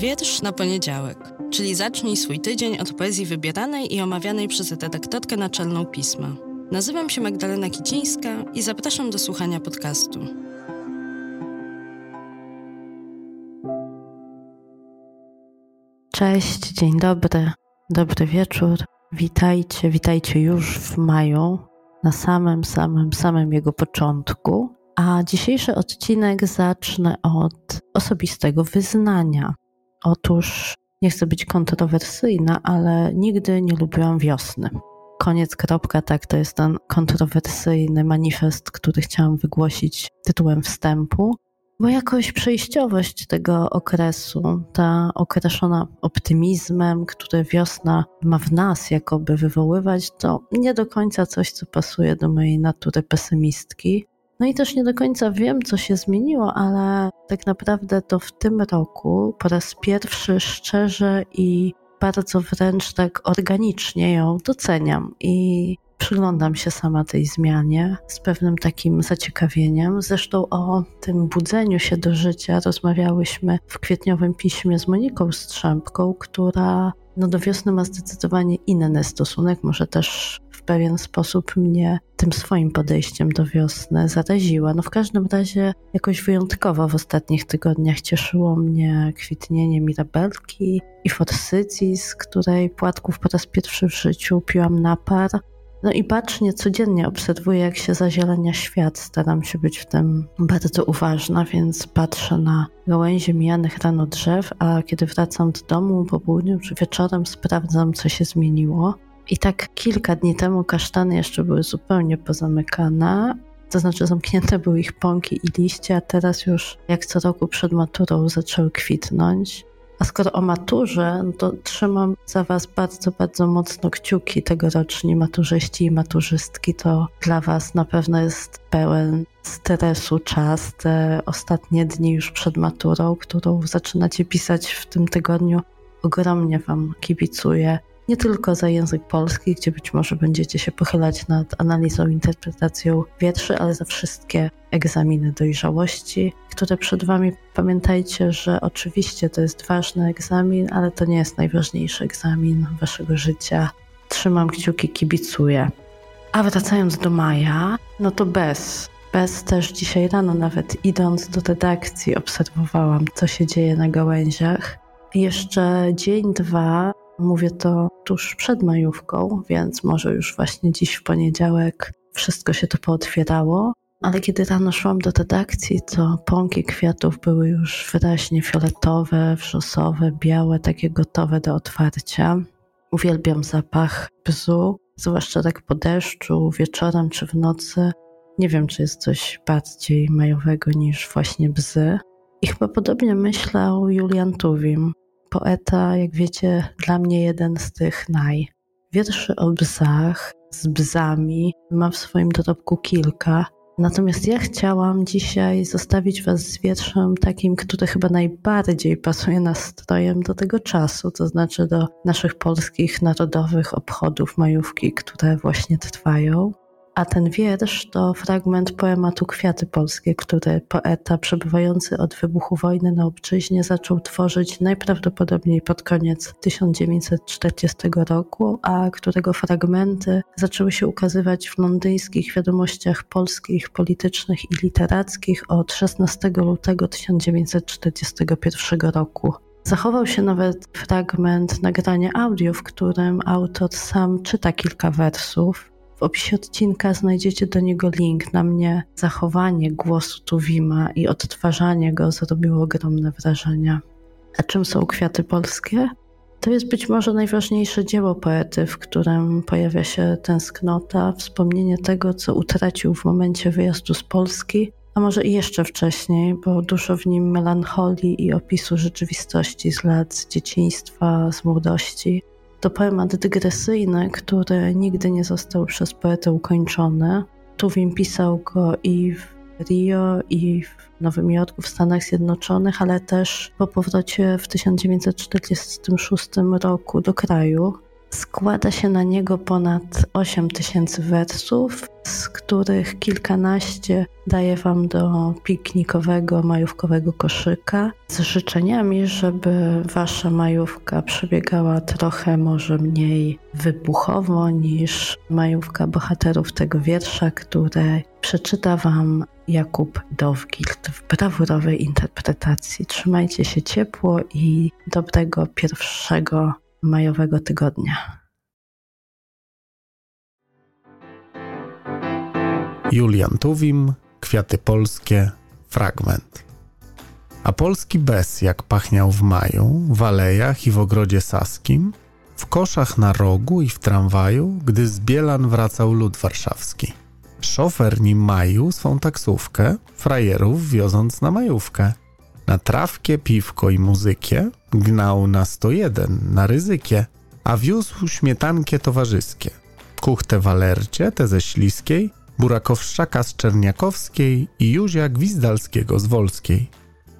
Wiersz na poniedziałek, czyli zacznij swój tydzień od poezji wybieranej i omawianej przez redaktorkę naczelną pisma. Nazywam się Magdalena Kicińska i zapraszam do słuchania podcastu. Cześć, dzień dobry, dobry wieczór. Witajcie, witajcie już w maju, na samym, samym, samym jego początku. A dzisiejszy odcinek zacznę od osobistego wyznania. Otóż nie chcę być kontrowersyjna, ale nigdy nie lubiłam wiosny. Koniec, kropka, tak, to jest ten kontrowersyjny manifest, który chciałam wygłosić tytułem wstępu, bo jakoś przejściowość tego okresu, ta określona optymizmem, który wiosna ma w nas jakoby wywoływać, to nie do końca coś, co pasuje do mojej natury pesymistki. No i też nie do końca wiem, co się zmieniło, ale tak naprawdę to w tym roku po raz pierwszy szczerze i bardzo wręcz tak organicznie ją doceniam i przyglądam się sama tej zmianie z pewnym takim zaciekawieniem. Zresztą o tym budzeniu się do życia rozmawiałyśmy w kwietniowym piśmie z Moniką Strzępką, która no do wiosny ma zdecydowanie inny stosunek, może też w pewien sposób mnie tym swoim podejściem do wiosny zaraziła. No w każdym razie jakoś wyjątkowo w ostatnich tygodniach cieszyło mnie kwitnienie mirabelki i forsycji, z której płatków po raz pierwszy w życiu piłam napar. No i bacznie codziennie obserwuję, jak się zazielenia świat. Staram się być w tym bardzo uważna, więc patrzę na gałęzie mijanych rano drzew, a kiedy wracam do domu po południu czy wieczorem sprawdzam, co się zmieniło. I tak kilka dni temu kasztany jeszcze były zupełnie pozamykane, to znaczy zamknięte były ich pąki i liście, a teraz już jak co roku przed maturą zaczęły kwitnąć. A skoro o maturze, no to trzymam za Was bardzo, bardzo mocno kciuki tegoroczni maturzyści i maturzystki. To dla Was na pewno jest pełen stresu czas, te ostatnie dni już przed maturą, którą zaczynacie pisać w tym tygodniu. Ogromnie Wam kibicuję nie tylko za język polski, gdzie być może będziecie się pochylać nad analizą, interpretacją wierszy, ale za wszystkie egzaminy dojrzałości, które przed Wami. Pamiętajcie, że oczywiście to jest ważny egzamin, ale to nie jest najważniejszy egzamin Waszego życia. Trzymam kciuki, kibicuję. A wracając do maja, no to bez. Bez też dzisiaj rano, nawet idąc do redakcji, obserwowałam, co się dzieje na gałęziach. Jeszcze dzień, dwa Mówię to tuż przed majówką, więc może już właśnie dziś w poniedziałek wszystko się to pootwierało. Ale kiedy rano szłam do redakcji, to pąki kwiatów były już wyraźnie fioletowe, wrzosowe, białe, takie gotowe do otwarcia. Uwielbiam zapach bzu, zwłaszcza tak po deszczu, wieczorem czy w nocy. Nie wiem, czy jest coś bardziej majowego niż właśnie bzy. I chyba podobnie myślał Julian Tuwim, poeta, jak wiecie, dla mnie jeden z tych naj. Wierszy o bzach, z bzami, mam w swoim dorobku kilka. Natomiast ja chciałam dzisiaj zostawić Was z wierszem takim, który chyba najbardziej pasuje nastrojem do tego czasu, to znaczy do naszych polskich narodowych obchodów majówki, które właśnie trwają. A ten wiersz to fragment poematu Kwiaty Polskie, który poeta przebywający od wybuchu wojny na obczyźnie zaczął tworzyć najprawdopodobniej pod koniec 1940 roku, a którego fragmenty zaczęły się ukazywać w londyńskich wiadomościach polskich, politycznych i literackich od 16 lutego 1941 roku. Zachował się nawet fragment nagrania audio, w którym autor sam czyta kilka wersów, w opisie odcinka znajdziecie do niego link. Na mnie zachowanie głosu Tuwima i odtwarzanie go zrobiło ogromne wrażenie. A czym są kwiaty polskie? To jest być może najważniejsze dzieło poety, w którym pojawia się tęsknota, wspomnienie tego, co utracił w momencie wyjazdu z Polski, a może i jeszcze wcześniej, bo dużo w nim melancholii i opisu rzeczywistości z lat z dzieciństwa, z młodości. To poemat dygresyjny, który nigdy nie został przez poetę ukończony. Tuwim pisał go i w Rio, i w Nowym Jorku, w Stanach Zjednoczonych, ale też po powrocie w 1946 roku do kraju. Składa się na niego ponad 8 tysięcy wersów, z których kilkanaście daję Wam do piknikowego, majówkowego koszyka, z życzeniami, żeby Wasza majówka przebiegała trochę może mniej wybuchowo niż majówka bohaterów tego wiersza, które przeczyta Wam Jakub Dowgild w brawurowej interpretacji. Trzymajcie się ciepło i dobrego pierwszego majowego tygodnia. Julian Tuwim, Kwiaty Polskie, fragment. A polski bez jak pachniał w maju, w alejach i w ogrodzie saskim, w koszach na rogu i w tramwaju, gdy z Bielan wracał lud warszawski. Szofer nim maju swą taksówkę, frajerów wioząc na majówkę. Na trawkie, piwko i muzykie gnał na 101 na ryzykie, a wiózł śmietankie towarzyskie. Kuchtę walercie, te ze śliskiej, Burakowszczaka z Czerniakowskiej i Józia Gwizdalskiego z Wolskiej.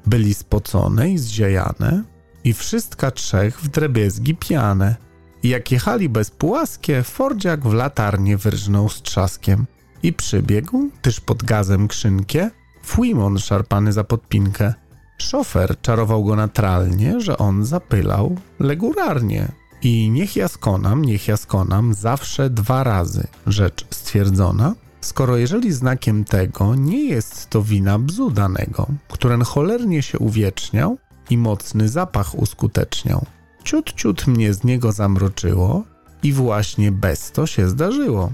Byli spocone i zziajane i wszystka trzech w drebiezgi pijane. I jak jechali bez płaskie, Fordziak w latarnię wyrżnął z trzaskiem i przybiegł, tyż pod gazem krzynkie, Fujmon szarpany za podpinkę. Szofer czarował go natralnie, że on zapylał legurarnie. I niech ja skonam, niech ja skonam, zawsze dwa razy, rzecz stwierdzona, skoro jeżeli znakiem tego nie jest to wina bzu danego, któren cholernie się uwieczniał i mocny zapach uskuteczniał. Ciut, ciut mnie z niego zamroczyło i właśnie bez to się zdarzyło.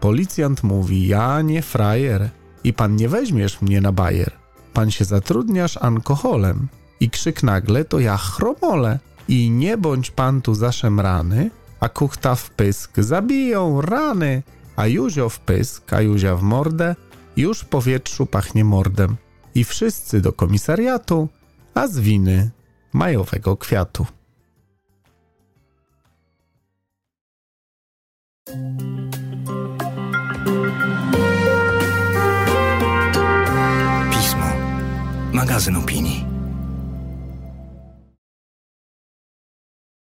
Policjant mówi, ja nie frajer i pan nie weźmiesz mnie na bajer. Pan się zatrudniasz alkoholem. I krzyk nagle to ja chromole i nie bądź pan tu zaszemrany, a kuchta w pysk. Zabiją rany, a Józio w pysk, a Józia w mordę, już w powietrzu pachnie mordem. I wszyscy do komisariatu, a z winy majowego kwiatu. Magazyn opinii.